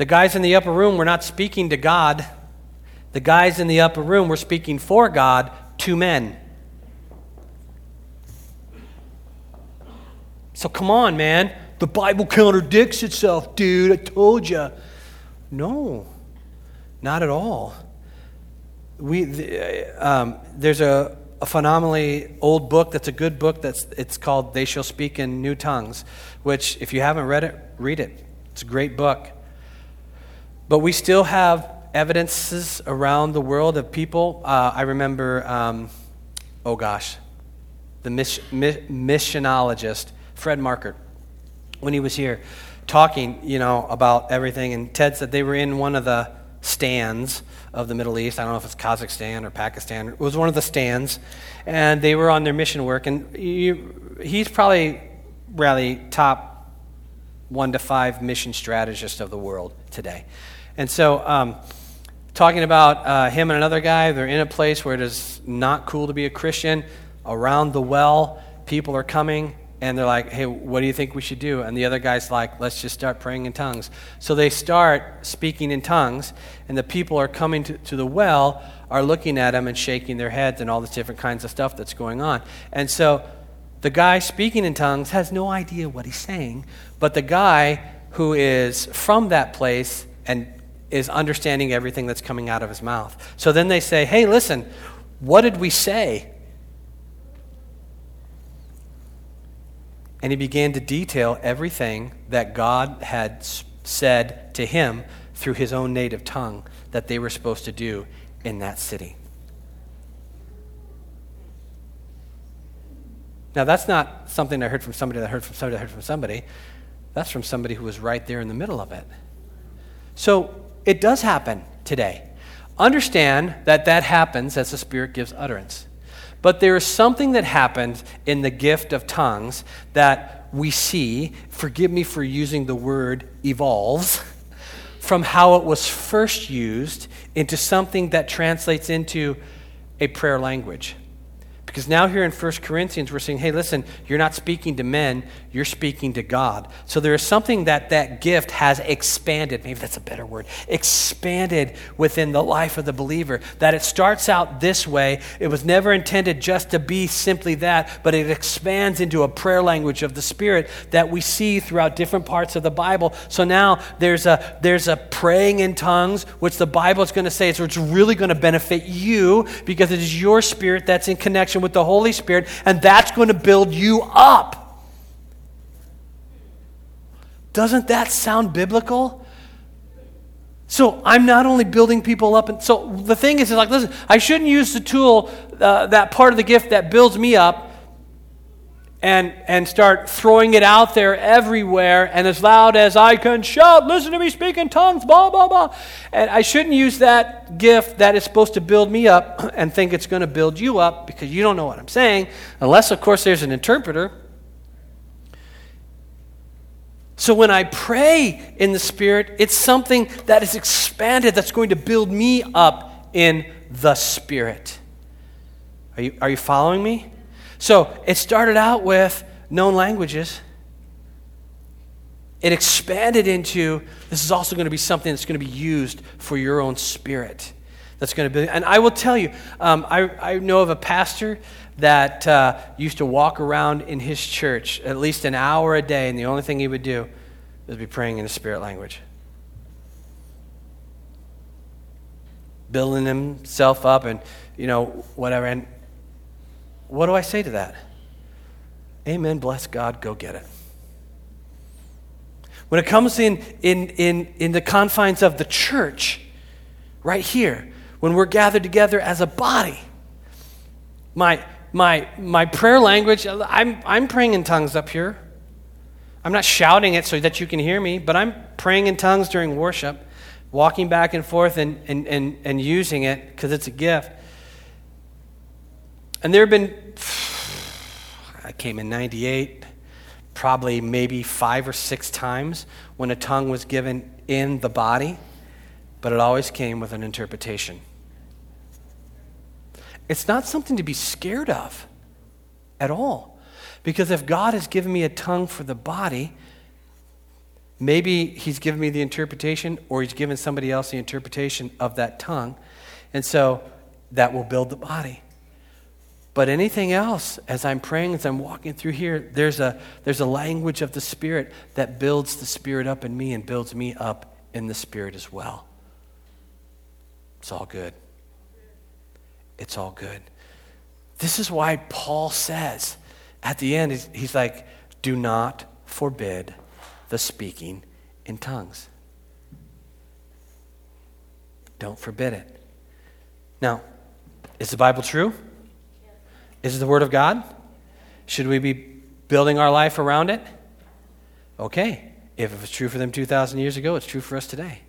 S2: The guys in the upper room were not speaking to God. The guys in the upper room were speaking for God to men. So come on, man. The Bible contradicts itself, dude. I told you. No, not at all. We, the, um, there's a, a phenomenally old book that's a good book that's it's called They Shall Speak in New Tongues, which if you haven't read it, read it. It's a great book. But we still have evidences around the world of people. Uh, I remember, um, oh gosh, the mi- missionologist, Fred Markert, when he was here talking, you know, about everything. And Ted said they were in one of the stands of the Middle East. I don't know if it's Kazakhstan or Pakistan. It was one of the stands. And they were on their mission work. And he's probably really top one to five mission strategist of the world today. And so, um, talking about uh, him and another guy, they're in a place where it is not cool to be a Christian. Around the well, people are coming and they're like, hey, what do you think we should do? And the other guy's like, let's just start praying in tongues. So they start speaking in tongues, and the people are coming to, to the well, are looking at him and shaking their heads and all this different kinds of stuff that's going on. And so the guy speaking in tongues has no idea what he's saying, but the guy who is from that place and is understanding everything that's coming out of his mouth. So then they say, hey, listen, what did we say? And he began to detail everything that God had said to him through his own native tongue that they were supposed to do in that city. Now, that's not something I heard from somebody that heard from somebody that heard from somebody. That's from somebody who was right there in the middle of it. So, it does happen today. Understand that that happens as the Spirit gives utterance. But there is something that happens in the gift of tongues that we see, forgive me for using the word evolves, from how it was first used into something that translates into a prayer language. Because now, here in 1 Corinthians, we're saying, hey, listen, you're not speaking to men, you're speaking to God. So there is something that that gift has expanded. Maybe that's a better word expanded within the life of the believer. That it starts out this way. It was never intended just to be simply that, but it expands into a prayer language of the Spirit that we see throughout different parts of the Bible. So now there's a, there's a praying in tongues, which the Bible is going to say, so it's really going to benefit you because it is your spirit that's in connection with the Holy Spirit, and that's going to build you up. Doesn't that sound biblical? So I'm not only building people up, and so the thing is, is like, listen, I shouldn't use the tool, uh, that part of the gift that builds me up, and, and start throwing it out there everywhere and as loud as I can shout, listen to me speak in tongues, blah, blah, blah. And I shouldn't use that gift that is supposed to build me up and think it's going to build you up because you don't know what I'm saying, unless, of course, there's an interpreter. So when I pray in the Spirit, it's something that is expanded that's going to build me up in the Spirit. Are you, are you following me? So it started out with known languages. It expanded into this is also going to be something that's going to be used for your own spirit. That's going to be, and I will tell you, um, I, I know of a pastor that uh, used to walk around in his church at least an hour a day, and the only thing he would do was be praying in a spirit language. Building himself up and, you know, whatever. And what do I say to that? Amen. Bless God. Go get it. When it comes in, in, in, in the confines of the church, right here, when we're gathered together as a body, my, my, my prayer language, I'm, I'm praying in tongues up here. I'm not shouting it so that you can hear me, but I'm praying in tongues during worship, walking back and forth and, and, and, and using it because it's a gift. And there have been, I came in 98, probably maybe five or six times when a tongue was given in the body, but it always came with an interpretation. It's not something to be scared of at all. Because if God has given me a tongue for the body, maybe He's given me the interpretation or He's given somebody else the interpretation of that tongue. And so that will build the body. But anything else, as I'm praying, as I'm walking through here, there's a, there's a language of the Spirit that builds the Spirit up in me and builds me up in the Spirit as well. It's all good. It's all good. This is why Paul says at the end, he's, he's like, do not forbid the speaking in tongues. Don't forbid it. Now, is the Bible true? Is it the Word of God? Should we be building our life around it? Okay. If it was true for them 2,000 years ago, it's true for us today.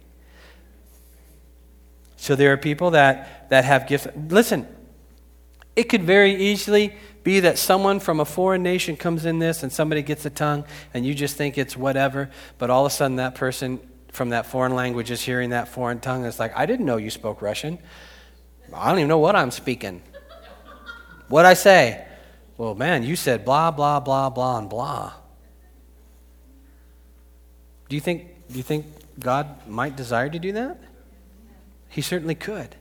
S2: So there are people that, that have gifts. Listen, it could very easily be that someone from a foreign nation comes in this and somebody gets a tongue and you just think it's whatever, but all of a sudden that person from that foreign language is hearing that foreign tongue. and It's like, I didn't know you spoke Russian. I don't even know what I'm speaking. What'd I say? Well, man, you said blah, blah, blah, blah, and blah. Do you think, do you think God might desire to do that? He certainly could.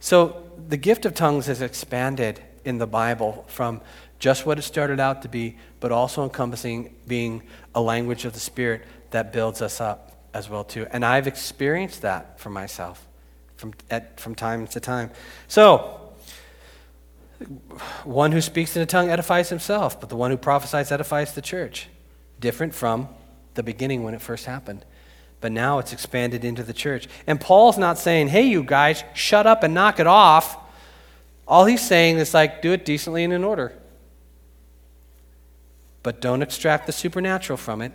S2: So the gift of tongues has expanded in the Bible from just what it started out to be, but also encompassing being a language of the Spirit that builds us up as well too. And I've experienced that for myself from, at, from time to time. So one who speaks in a tongue edifies himself, but the one who prophesies edifies the church. Different from the beginning when it first happened. But now it's expanded into the church. And Paul's not saying, hey, you guys, shut up and knock it off. All he's saying is like, do it decently and in order. But don't extract the supernatural from it.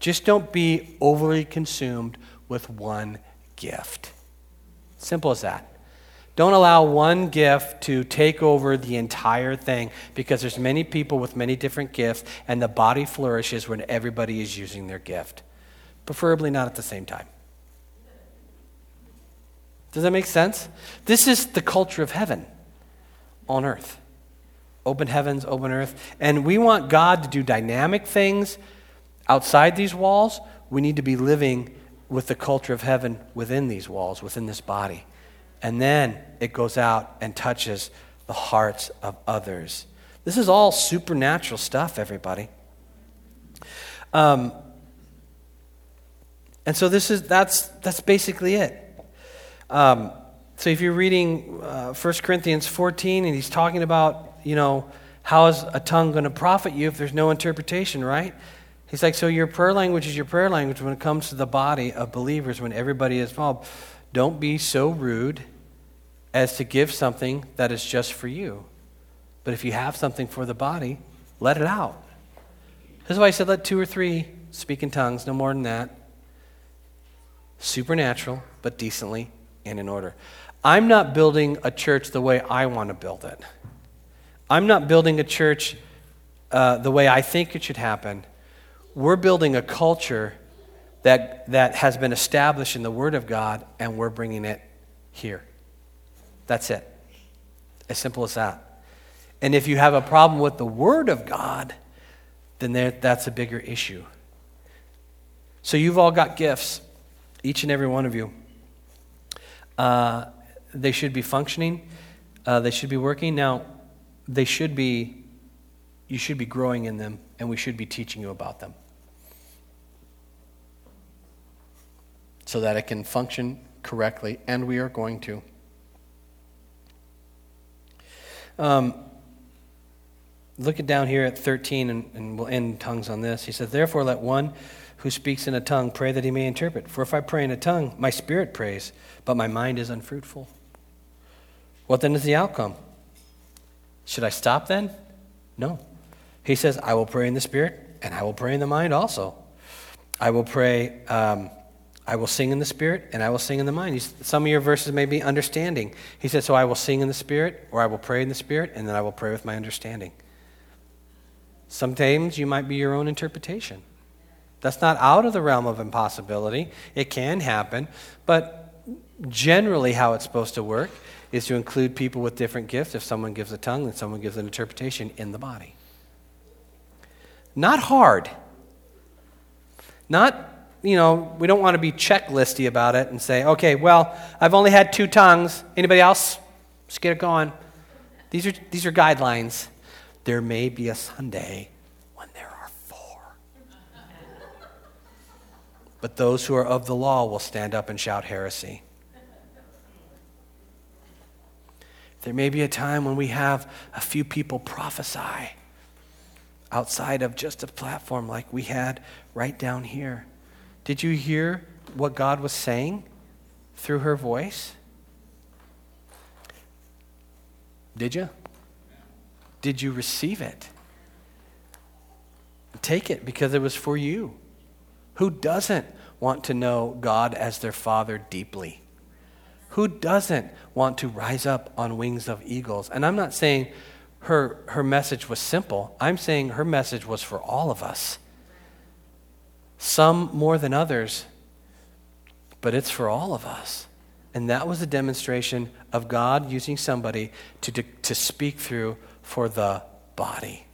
S2: Just don't be overly consumed with one gift. Simple as that. Don't allow one gift to take over the entire thing because there's many people with many different gifts and the body flourishes when everybody is using their gift. Preferably not at the same time. Does that make sense? This is the culture of heaven. on earth. Open heavens, open earth. And we want God to do dynamic things outside these walls. We need to be living with the culture of heaven within these walls, within this body. And then it goes out and touches the hearts of others. This is all supernatural stuff, everybody. Um, and so this is that's that's basically it. Um, so if you're reading uh, 1 Corinthians 14 and he's talking about, you know, how is a tongue going to profit you if there's no interpretation, right? He's like, so your prayer language is your prayer language when it comes to the body of believers, when everybody is involved. Don't be so rude as to give something that is just for you. But if you have something for the body, let it out. This is why I said let two or three speak in tongues, no more than that. Supernatural, but decently and in order. I'm not building a church the way I want to build it. I'm not building a church uh, the way I think it should happen. We're building a culture that, that has been established in the Word of God, and we're bringing it here. That's it. As simple as that. And if you have a problem with the Word of God, then there, that's a bigger issue. So you've all got gifts, each and every one of you. Uh, they should be functioning, uh, they should be working. Now, they should be, you should be growing in them, and we should be teaching you about them. So that it can function correctly, and we are going to. Um, look at down here at 13, and, and we'll end tongues on this. He says, Therefore, let one who speaks in a tongue pray that he may interpret. For if I pray in a tongue, my spirit prays, but my mind is unfruitful. What then is the outcome? Should I stop then? No. He says, I will pray in the spirit, and I will pray in the mind also. I will pray. Um, I will sing in the spirit and I will sing in the mind. Some of your verses may be understanding. He said, So I will sing in the spirit, or I will pray in the spirit, and then I will pray with my understanding. Sometimes you might be your own interpretation. That's not out of the realm of impossibility. It can happen. But generally, how it's supposed to work is to include people with different gifts. If someone gives a tongue, then someone gives an interpretation in the body. Not hard. Not you know, we don't want to be checklisty about it and say, okay, well, I've only had two tongues. Anybody else? Just get it going. These are, these are guidelines. There may be a Sunday when there are four. But those who are of the law will stand up and shout heresy. There may be a time when we have a few people prophesy outside of just a platform like we had right down here. Did you hear what God was saying through her voice? Did you? Did you receive it? Take it because it was for you. Who doesn't want to know God as their Father deeply? Who doesn't want to rise up on wings of eagles? And I'm not saying her, her message was simple, I'm saying her message was for all of us some more than others, but it's for all of us. And that was a demonstration of God using somebody to, to, to speak through for the body.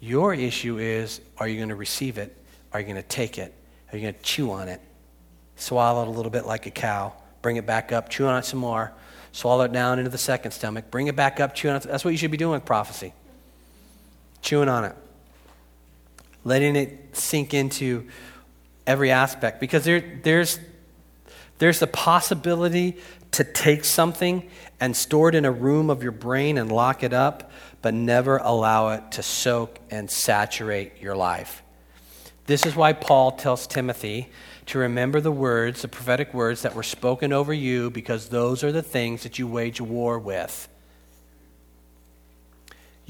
S2: Your issue is are you going to receive it? Are you going to take it? Are you going to chew on it? Swallow it a little bit like a cow. Bring it back up. Chew on it some more. Swallow it down into the second stomach. Bring it back up. Chew on it. That's what you should be doing with prophecy. Chewing on it letting it sink into every aspect. Because there, there's, there's the possibility to take something and store it in a room of your brain and lock it up, but never allow it to soak and saturate your life. This is why Paul tells Timothy to remember the words, the prophetic words that were spoken over you, because those are the things that you wage war with.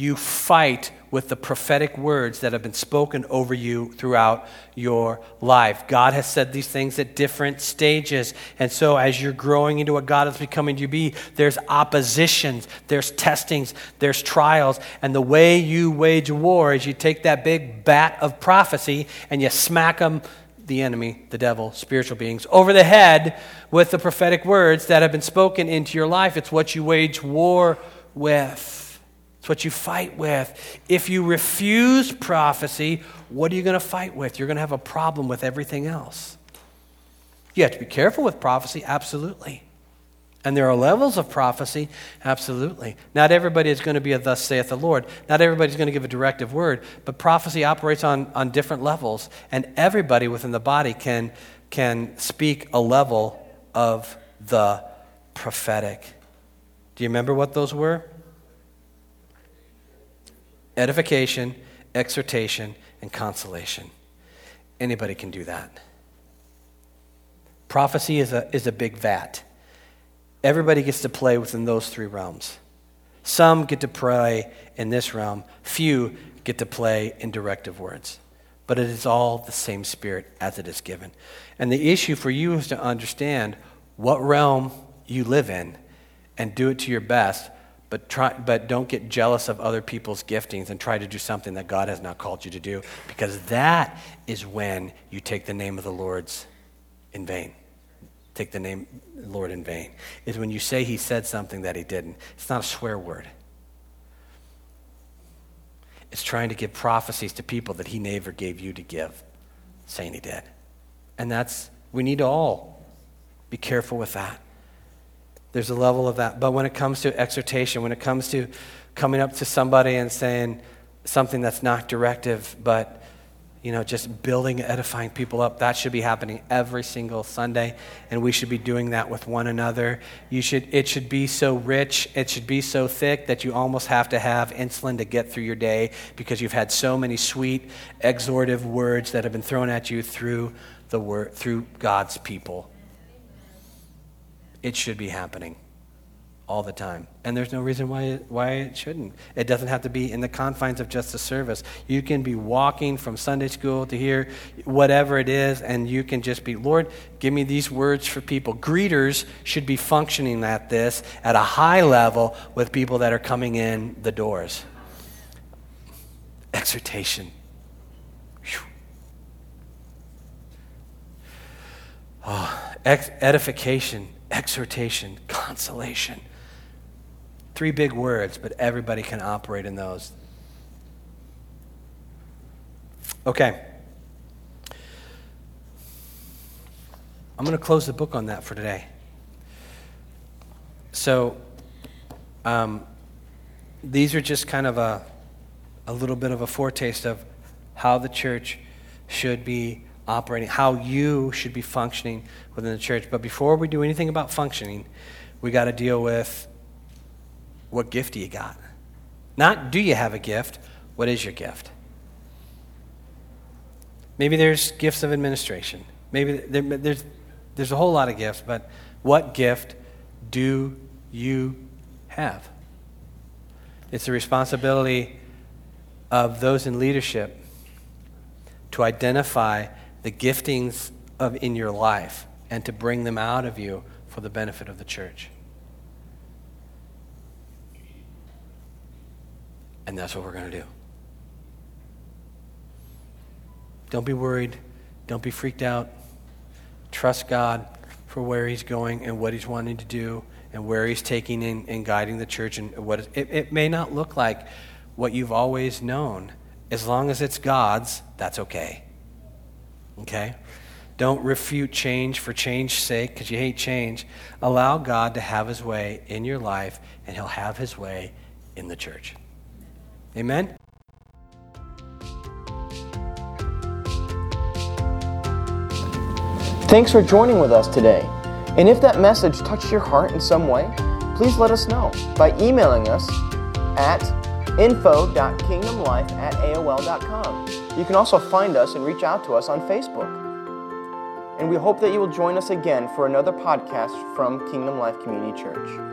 S2: You fight with the prophetic words that have been spoken over you throughout your life. God has said these things at different stages. And so, as you're growing into what God is becoming to be, there's oppositions, there's testings, there's trials. And the way you wage war is you take that big bat of prophecy and you smack them, the enemy, the devil, spiritual beings, over the head with the prophetic words that have been spoken into your life. It's what you wage war with. It's what you fight with. If you refuse prophecy, what are you going to fight with? You're going to have a problem with everything else. You have to be careful with prophecy, absolutely. And there are levels of prophecy, absolutely. Not everybody is going to be a thus saith the Lord. Not everybody is going to give a directive word, but prophecy operates on, on different levels. And everybody within the body can, can speak a level of the prophetic. Do you remember what those were? Edification, exhortation, and consolation. Anybody can do that. Prophecy is a, is a big vat. Everybody gets to play within those three realms. Some get to play in this realm, few get to play in directive words. But it is all the same spirit as it is given. And the issue for you is to understand what realm you live in and do it to your best, but, try, but don't get jealous of other people's giftings and try to do something that God has not called you to do, because that is when you take the name of the Lord's in vain take the name Lord in vain, is when you say he said something that he didn't. It's not a swear word. It's trying to give prophecies to people that he never gave you to give, saying he did. And that's, we need to all be careful with that. There's a level of that. But when it comes to exhortation, when it comes to coming up to somebody and saying something that's not directive, but you know, just building, edifying people up. That should be happening every single Sunday, and we should be doing that with one another. You should, it should be so rich, it should be so thick that you almost have to have insulin to get through your day because you've had so many sweet, exhortive words that have been thrown at you through the word, through God's people. It should be happening all the time. And there's no reason why it, why it shouldn't. It doesn't have to be in the confines of just a service. You can be walking from Sunday school to here, whatever it is, and you can just be, Lord, give me these words for people. Greeters should be functioning at this at a high level with people that are coming in the doors. Exhortation. Oh, ex- edification, exhortation, consolation. Three big words, but everybody can operate in those. Okay. I'm going to close the book on that for today. So, um, these are just kind of a, a little bit of a foretaste of how the church should be operating, how you should be functioning within the church. But before we do anything about functioning, we got to deal with what gift do you got? Not do you have a gift, what is your gift? Maybe there's gifts of administration. Maybe there, there's, there's a whole lot of gifts, but what gift do you have? It's the responsibility of those in leadership to identify the giftings of in your life and to bring them out of you for the benefit of the church. And that's what we're going to do. Don't be worried. Don't be freaked out. Trust God for where He's going and what He's wanting to do and where He's taking and, and guiding the church. And what it, it may not look like what you've always known. As long as it's God's, that's okay. Okay? Don't refute change for change's sake because you hate change. Allow God to have His way in your life, and He'll have His way in the church. Amen?
S1: Thanks for joining with us today. And if that message touched your heart in some way, please let us know by emailing us at info.kingdomlife at aol.com. You can also find us and reach out to us on Facebook. And we hope that you will join us again for another podcast from Kingdom Life Community Church.